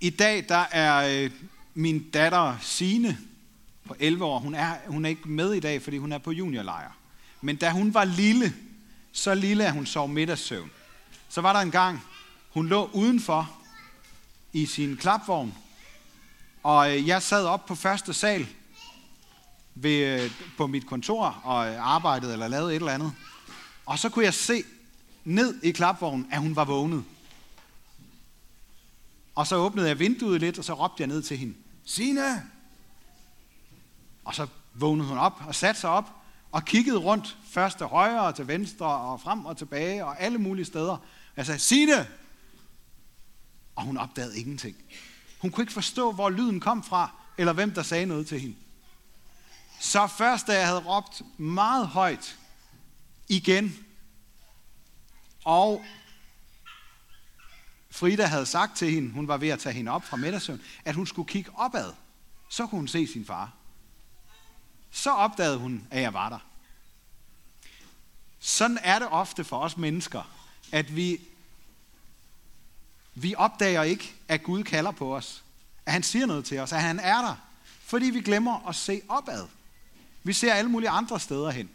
I dag der er øh, min datter Sine på 11 år. Hun er, hun er ikke med i dag, fordi hun er på juniorlejr. Men da hun var lille, så lille, at hun sov middagssøvn, så var der en gang, hun lå udenfor i sin klapvogn, og øh, jeg sad op på første sal ved, øh, på mit kontor og øh, arbejdede eller lavede et eller andet. Og så kunne jeg se ned i klapvognen, at hun var vågnet. Og så åbnede jeg vinduet lidt, og så råbte jeg ned til hende. Sine! Og så vågnede hun op og satte sig op og kiggede rundt, først til højre og til venstre og frem og tilbage og alle mulige steder. Jeg sagde, Sine! Og hun opdagede ingenting. Hun kunne ikke forstå, hvor lyden kom fra, eller hvem der sagde noget til hende. Så først da jeg havde råbt meget højt igen, og Frida havde sagt til hende, hun var ved at tage hende op fra middagssøvn, at hun skulle kigge opad. Så kunne hun se sin far. Så opdagede hun, at jeg var der. Sådan er det ofte for os mennesker, at vi, vi opdager ikke, at Gud kalder på os. At han siger noget til os, at han er der. Fordi vi glemmer at se opad. Vi ser alle mulige andre steder hen.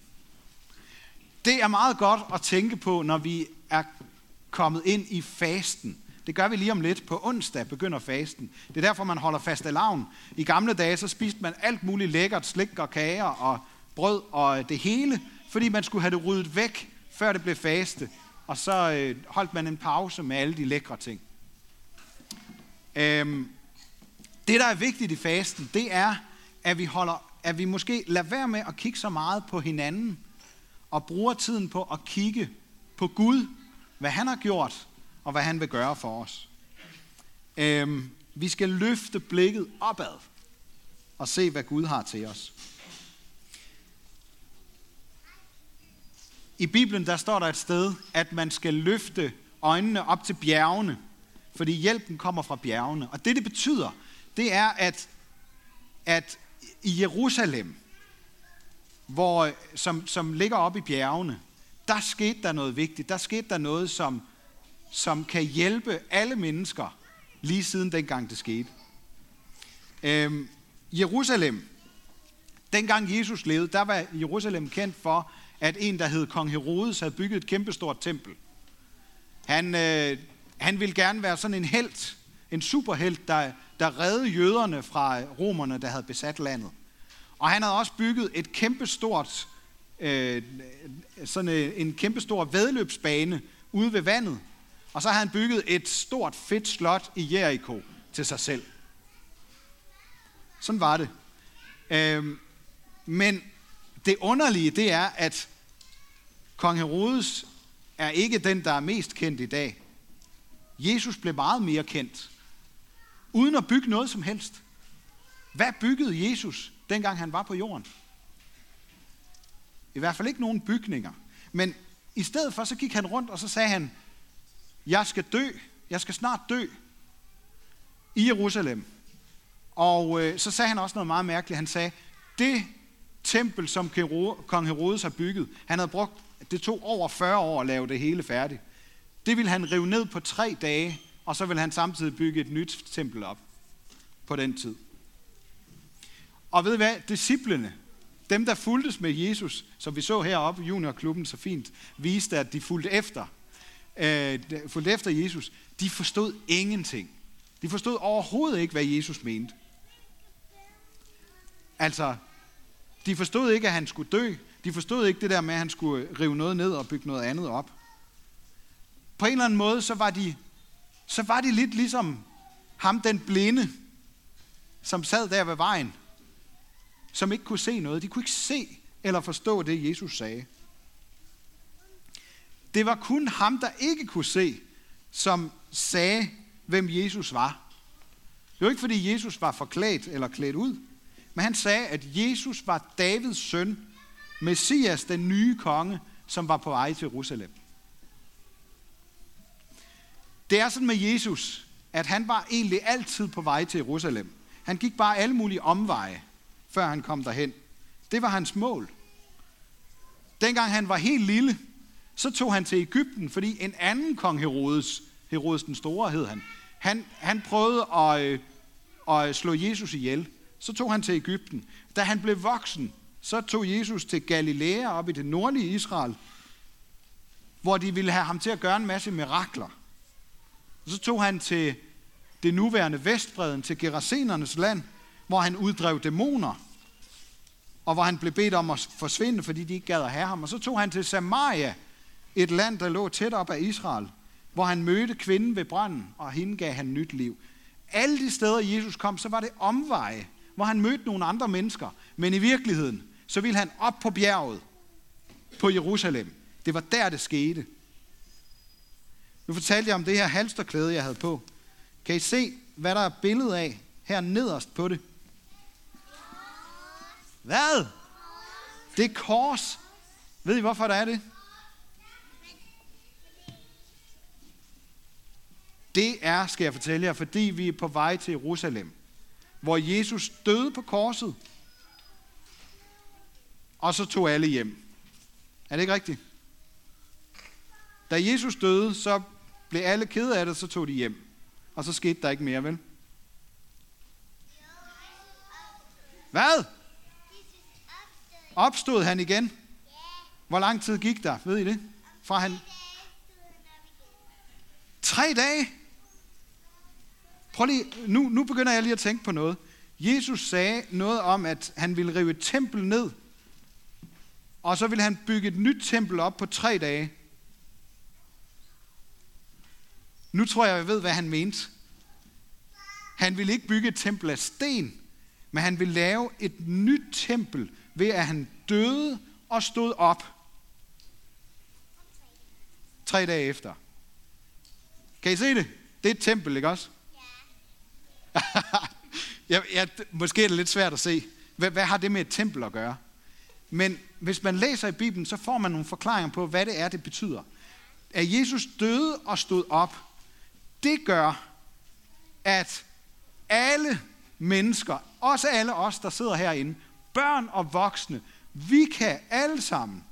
Det er meget godt at tænke på, når vi er kommet ind i fasten. Det gør vi lige om lidt. På onsdag begynder fasten. Det er derfor, man holder fast lavn. I gamle dage, så spiste man alt muligt lækkert, slik og kager og brød og øh, det hele, fordi man skulle have det ryddet væk, før det blev faste. Og så øh, holdt man en pause med alle de lækre ting. Øhm, det, der er vigtigt i fasten, det er, at vi, holder, at vi måske lader være med at kigge så meget på hinanden, og bruger tiden på at kigge på Gud, hvad han har gjort, og hvad han vil gøre for os. Øhm, vi skal løfte blikket opad og se, hvad Gud har til os. I Bibelen der står der et sted, at man skal løfte øjnene op til bjergene, fordi hjælpen kommer fra bjergene. Og det, det betyder, det er, at, at i Jerusalem, hvor, som, som ligger oppe i bjergene, der skete der noget vigtigt. Der skete der noget, som, som kan hjælpe alle mennesker, lige siden dengang det skete. Øhm, Jerusalem, dengang Jesus levede, der var Jerusalem kendt for, at en, der hed kong Herodes, havde bygget et kæmpestort tempel. Han, øh, han ville gerne være sådan en held, en superhelt, der, der redde jøderne fra romerne, der havde besat landet. Og han havde også bygget et kæmpestort, øh, sådan en kæmpestor vedløbsbane ude ved vandet. Og så havde han bygget et stort, fedt slot i Jericho til sig selv. Sådan var det. Øhm, men det underlige, det er, at kong Herodes er ikke den, der er mest kendt i dag. Jesus blev meget mere kendt, uden at bygge noget som helst. Hvad byggede Jesus, dengang han var på jorden? I hvert fald ikke nogen bygninger. Men i stedet for, så gik han rundt, og så sagde han, jeg skal dø, jeg skal snart dø i Jerusalem. Og øh, så sagde han også noget meget mærkeligt. Han sagde, det tempel, som kong Herodes har bygget, han havde brugt, det tog over 40 år at lave det hele færdigt. Det ville han rive ned på tre dage, og så ville han samtidig bygge et nyt tempel op på den tid. Og ved I hvad? Disciplene, dem der fulgtes med Jesus, som vi så heroppe i juniorklubben så fint, viste, at de fulgte efter, øh, fulgte efter Jesus, de forstod ingenting. De forstod overhovedet ikke, hvad Jesus mente. Altså, de forstod ikke, at han skulle dø. De forstod ikke det der med, at han skulle rive noget ned og bygge noget andet op. På en eller anden måde, så var de, så var de lidt ligesom ham, den blinde, som sad der ved vejen, som ikke kunne se noget. De kunne ikke se eller forstå det, Jesus sagde. Det var kun ham, der ikke kunne se, som sagde, hvem Jesus var. Det var ikke, fordi Jesus var forklædt eller klædt ud. Men han sagde, at Jesus var Davids søn, Messias, den nye konge, som var på vej til Jerusalem. Det er sådan med Jesus, at han var egentlig altid på vej til Jerusalem. Han gik bare alle mulige omveje, før han kom derhen. Det var hans mål. Dengang han var helt lille, så tog han til Ægypten, fordi en anden kong Herodes, Herodes den Store hed han, Han, han prøvede at, øh, at slå Jesus ihjel. Så tog han til Ægypten. Da han blev voksen, så tog Jesus til Galilea op i det nordlige Israel, hvor de ville have ham til at gøre en masse mirakler. Så tog han til det nuværende Vestbreden, til Gerasenernes land, hvor han uddrev dæmoner, og hvor han blev bedt om at forsvinde, fordi de ikke gad at have ham. Og så tog han til Samaria, et land, der lå tæt op af Israel, hvor han mødte kvinden ved brønden, og hende gav han nyt liv. Alle de steder, Jesus kom, så var det omveje, hvor han mødte nogle andre mennesker. Men i virkeligheden, så ville han op på bjerget på Jerusalem. Det var der, det skete. Nu fortalte jeg om det her halsterklæde, jeg havde på. Kan I se, hvad der er billedet af her nederst på det? Hvad? Det er kors. Ved I, hvorfor der er det? Det er, skal jeg fortælle jer, fordi vi er på vej til Jerusalem, hvor Jesus døde på korset, og så tog alle hjem. Er det ikke rigtigt? Da Jesus døde, så blev alle kede af det, så tog de hjem. Og så skete der ikke mere, vel? Hvad? Opstod han igen? Hvor lang tid gik der? Ved I det? Fra han... Tre dage? Prøv lige, nu, nu begynder jeg lige at tænke på noget. Jesus sagde noget om, at han ville rive et tempel ned, og så ville han bygge et nyt tempel op på tre dage. Nu tror jeg, jeg ved, hvad han mente. Han ville ikke bygge et tempel af sten, men han ville lave et nyt tempel ved, at han døde og stod op. Tre dage efter. Kan I se det? Det er et tempel, ikke også? Ja. ja, måske er det lidt svært at se. Hvad, hvad har det med et tempel at gøre? Men hvis man læser i Bibelen, så får man nogle forklaringer på, hvad det er, det betyder. At Jesus døde og stod op, det gør, at alle mennesker, også alle os, der sidder herinde, børn og voksne, vi kan alle sammen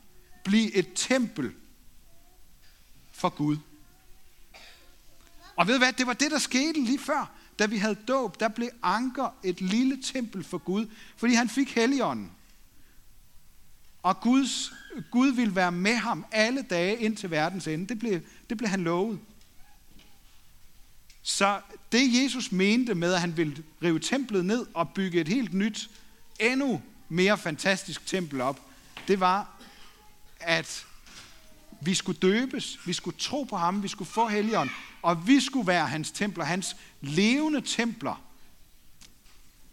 blive et tempel for Gud. Og ved hvad, det var det, der skete lige før, da vi havde dåb, der blev Anker et lille tempel for Gud, fordi han fik helligånden. Og Guds, Gud ville være med ham alle dage ind til verdens ende. Det blev, det blev han lovet. Så det Jesus mente med, at han ville rive templet ned og bygge et helt nyt, endnu mere fantastisk tempel op, det var, at vi skulle døbes, vi skulle tro på ham, vi skulle få helligånd, og vi skulle være hans templer, hans levende templer,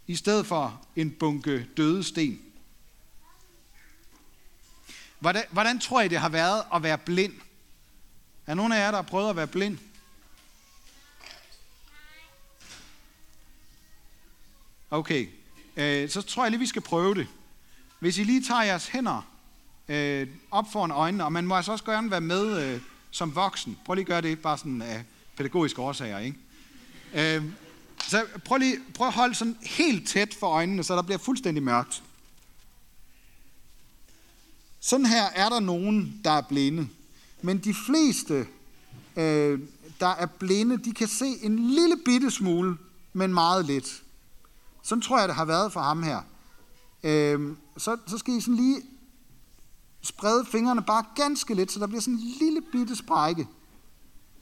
i stedet for en bunke døde sten. Hvordan, hvordan tror I, det har været at være blind? Er nogen af jer, der har prøvet at være blind? Okay, øh, så tror jeg lige, vi skal prøve det. Hvis I lige tager jeres hænder øh, op foran øjnene, og man må altså også gerne være med øh, som voksen. Prøv lige at gøre det, bare sådan af pædagogiske årsager, ikke? Øh, så prøv lige prøv at holde sådan helt tæt for øjnene, så der bliver fuldstændig mørkt. Sådan her er der nogen, der er blinde. Men de fleste, øh, der er blinde, de kan se en lille bitte smule, men meget lidt. Sådan tror jeg, det har været for ham her. Øh, så, så skal I sådan lige sprede fingrene bare ganske lidt, så der bliver sådan en lille bitte sprække.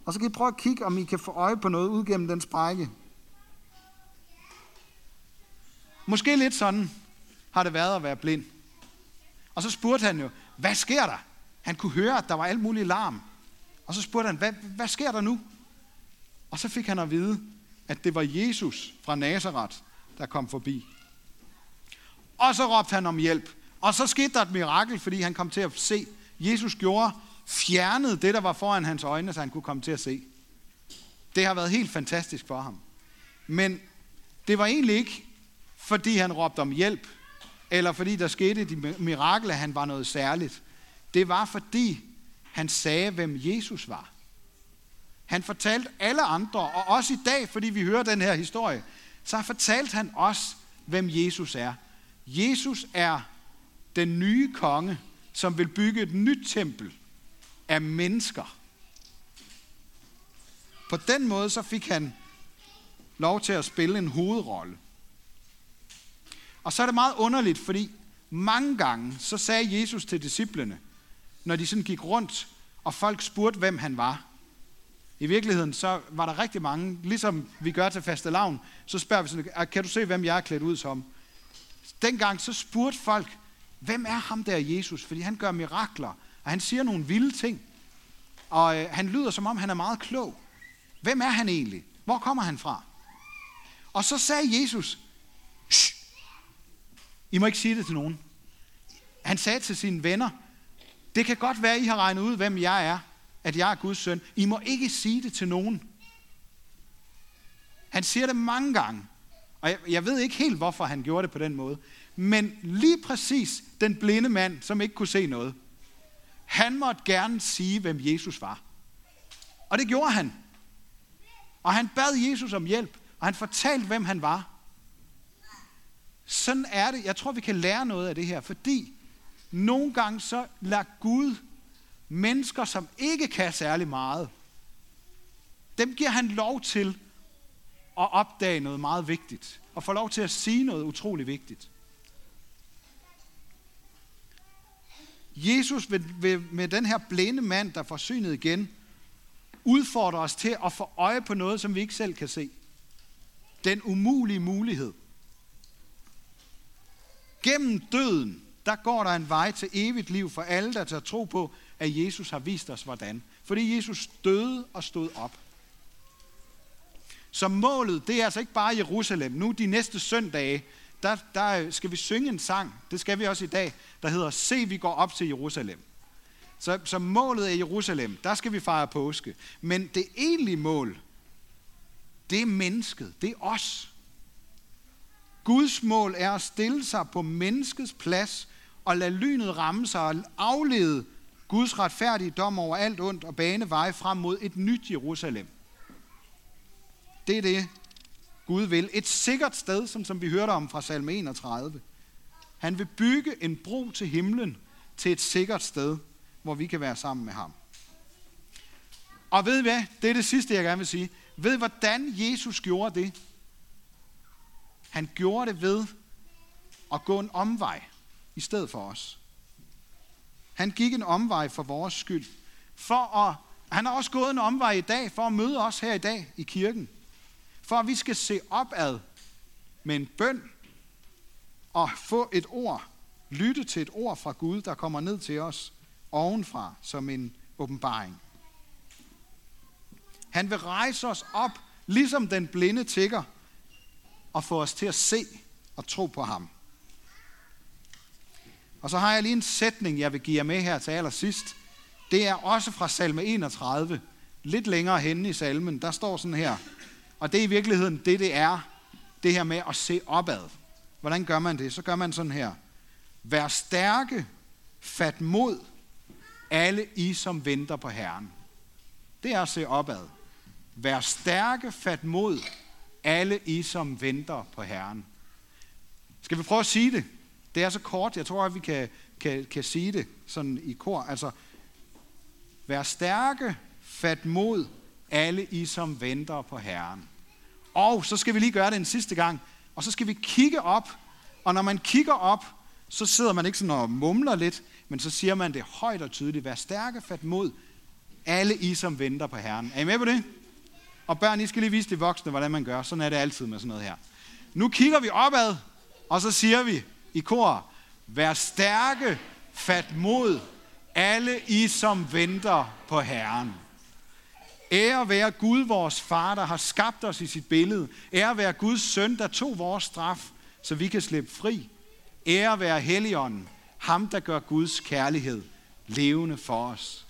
Og så kan I prøve at kigge, om I kan få øje på noget ud gennem den sprække. Måske lidt sådan har det været at være blind. Og så spurgte han jo, hvad sker der? Han kunne høre, at der var alt muligt larm. Og så spurgte han, hvad, hvad sker der nu? Og så fik han at vide, at det var Jesus fra Nazareth, der kom forbi. Og så råbte han om hjælp. Og så skete der et mirakel, fordi han kom til at se. Jesus gjorde, fjernede det, der var foran hans øjne, så han kunne komme til at se. Det har været helt fantastisk for ham. Men det var egentlig ikke, fordi han råbte om hjælp, eller fordi der skete et mirakel, at han var noget særligt. Det var fordi, han sagde, hvem Jesus var. Han fortalte alle andre, og også i dag, fordi vi hører den her historie, så fortalte han os, hvem Jesus er. Jesus er den nye konge, som vil bygge et nyt tempel af mennesker. På den måde så fik han lov til at spille en hovedrolle. Og så er det meget underligt, fordi mange gange, så sagde Jesus til disciplene, når de sådan gik rundt, og folk spurgte, hvem han var. I virkeligheden, så var der rigtig mange, ligesom vi gør til faste lavn, så spørger vi sådan, ah, kan du se, hvem jeg er klædt ud som? Dengang så spurgte folk, hvem er ham der Jesus? Fordi han gør mirakler, og han siger nogle vilde ting. Og øh, han lyder som om, han er meget klog. Hvem er han egentlig? Hvor kommer han fra? Og så sagde Jesus, Shh, I må ikke sige det til nogen. Han sagde til sine venner, det kan godt være, I har regnet ud, hvem jeg er, at jeg er Guds søn. I må ikke sige det til nogen. Han siger det mange gange. Og jeg, jeg ved ikke helt, hvorfor han gjorde det på den måde. Men lige præcis den blinde mand, som ikke kunne se noget, han måtte gerne sige, hvem Jesus var. Og det gjorde han. Og han bad Jesus om hjælp, og han fortalte, hvem han var. Sådan er det. Jeg tror, vi kan lære noget af det her, fordi nogle gange så lader Gud mennesker, som ikke kan særlig meget, dem giver han lov til at opdage noget meget vigtigt, og få lov til at sige noget utrolig vigtigt. Jesus vil, vil med den her blinde mand, der får synet igen, udfordrer os til at få øje på noget, som vi ikke selv kan se. Den umulige mulighed. Gennem døden, der går der en vej til evigt liv for alle, der tager tro på, at Jesus har vist os hvordan. Fordi Jesus døde og stod op. Så målet, det er altså ikke bare Jerusalem. Nu de næste søndage, der, der skal vi synge en sang, det skal vi også i dag, der hedder Se, vi går op til Jerusalem. Så, så målet er Jerusalem, der skal vi fejre påske. Men det egentlige mål, det er mennesket, det er os. Guds mål er at stille sig på menneskets plads og lade lynet ramme sig og aflede Guds retfærdige dom over alt ondt og bane vej frem mod et nyt Jerusalem. Det er det, Gud vil. Et sikkert sted, som, som vi hørte om fra salme 31. Han vil bygge en bro til himlen, til et sikkert sted, hvor vi kan være sammen med ham. Og ved I hvad? Det er det sidste, jeg gerne vil sige. Ved I, hvordan Jesus gjorde det? Han gjorde det ved at gå en omvej i stedet for os. Han gik en omvej for vores skyld. For at, han har også gået en omvej i dag for at møde os her i dag i kirken. For at vi skal se opad med en bøn og få et ord, lytte til et ord fra Gud, der kommer ned til os ovenfra som en åbenbaring. Han vil rejse os op, ligesom den blinde tigger, og få os til at se og tro på ham. Og så har jeg lige en sætning, jeg vil give jer med her til allersidst. Det er også fra salme 31, lidt længere henne i salmen. Der står sådan her, og det er i virkeligheden det, det er, det her med at se opad. Hvordan gør man det? Så gør man sådan her. Vær stærke, fat mod alle I, som venter på Herren. Det er at se opad. Vær stærke, fat mod alle I, som venter på Herren. Skal vi prøve at sige det? Det er så kort, jeg tror, at vi kan, kan, kan sige det sådan i kor. Altså, vær stærke, fat mod alle I, som venter på Herren. Og så skal vi lige gøre det en sidste gang, og så skal vi kigge op, og når man kigger op, så sidder man ikke sådan og mumler lidt, men så siger man det højt og tydeligt. Vær stærke, fat mod alle I, som venter på Herren. Er I med på det? Og børn, I skal lige vise de voksne, hvordan man gør. Sådan er det altid med sådan noget her. Nu kigger vi opad, og så siger vi i kor, vær stærke, fat mod alle I, som venter på Herren. Ære være Gud, vores far, der har skabt os i sit billede. Ære være Guds søn, der tog vores straf, så vi kan slippe fri. Ære være Helligånden, ham der gør Guds kærlighed levende for os.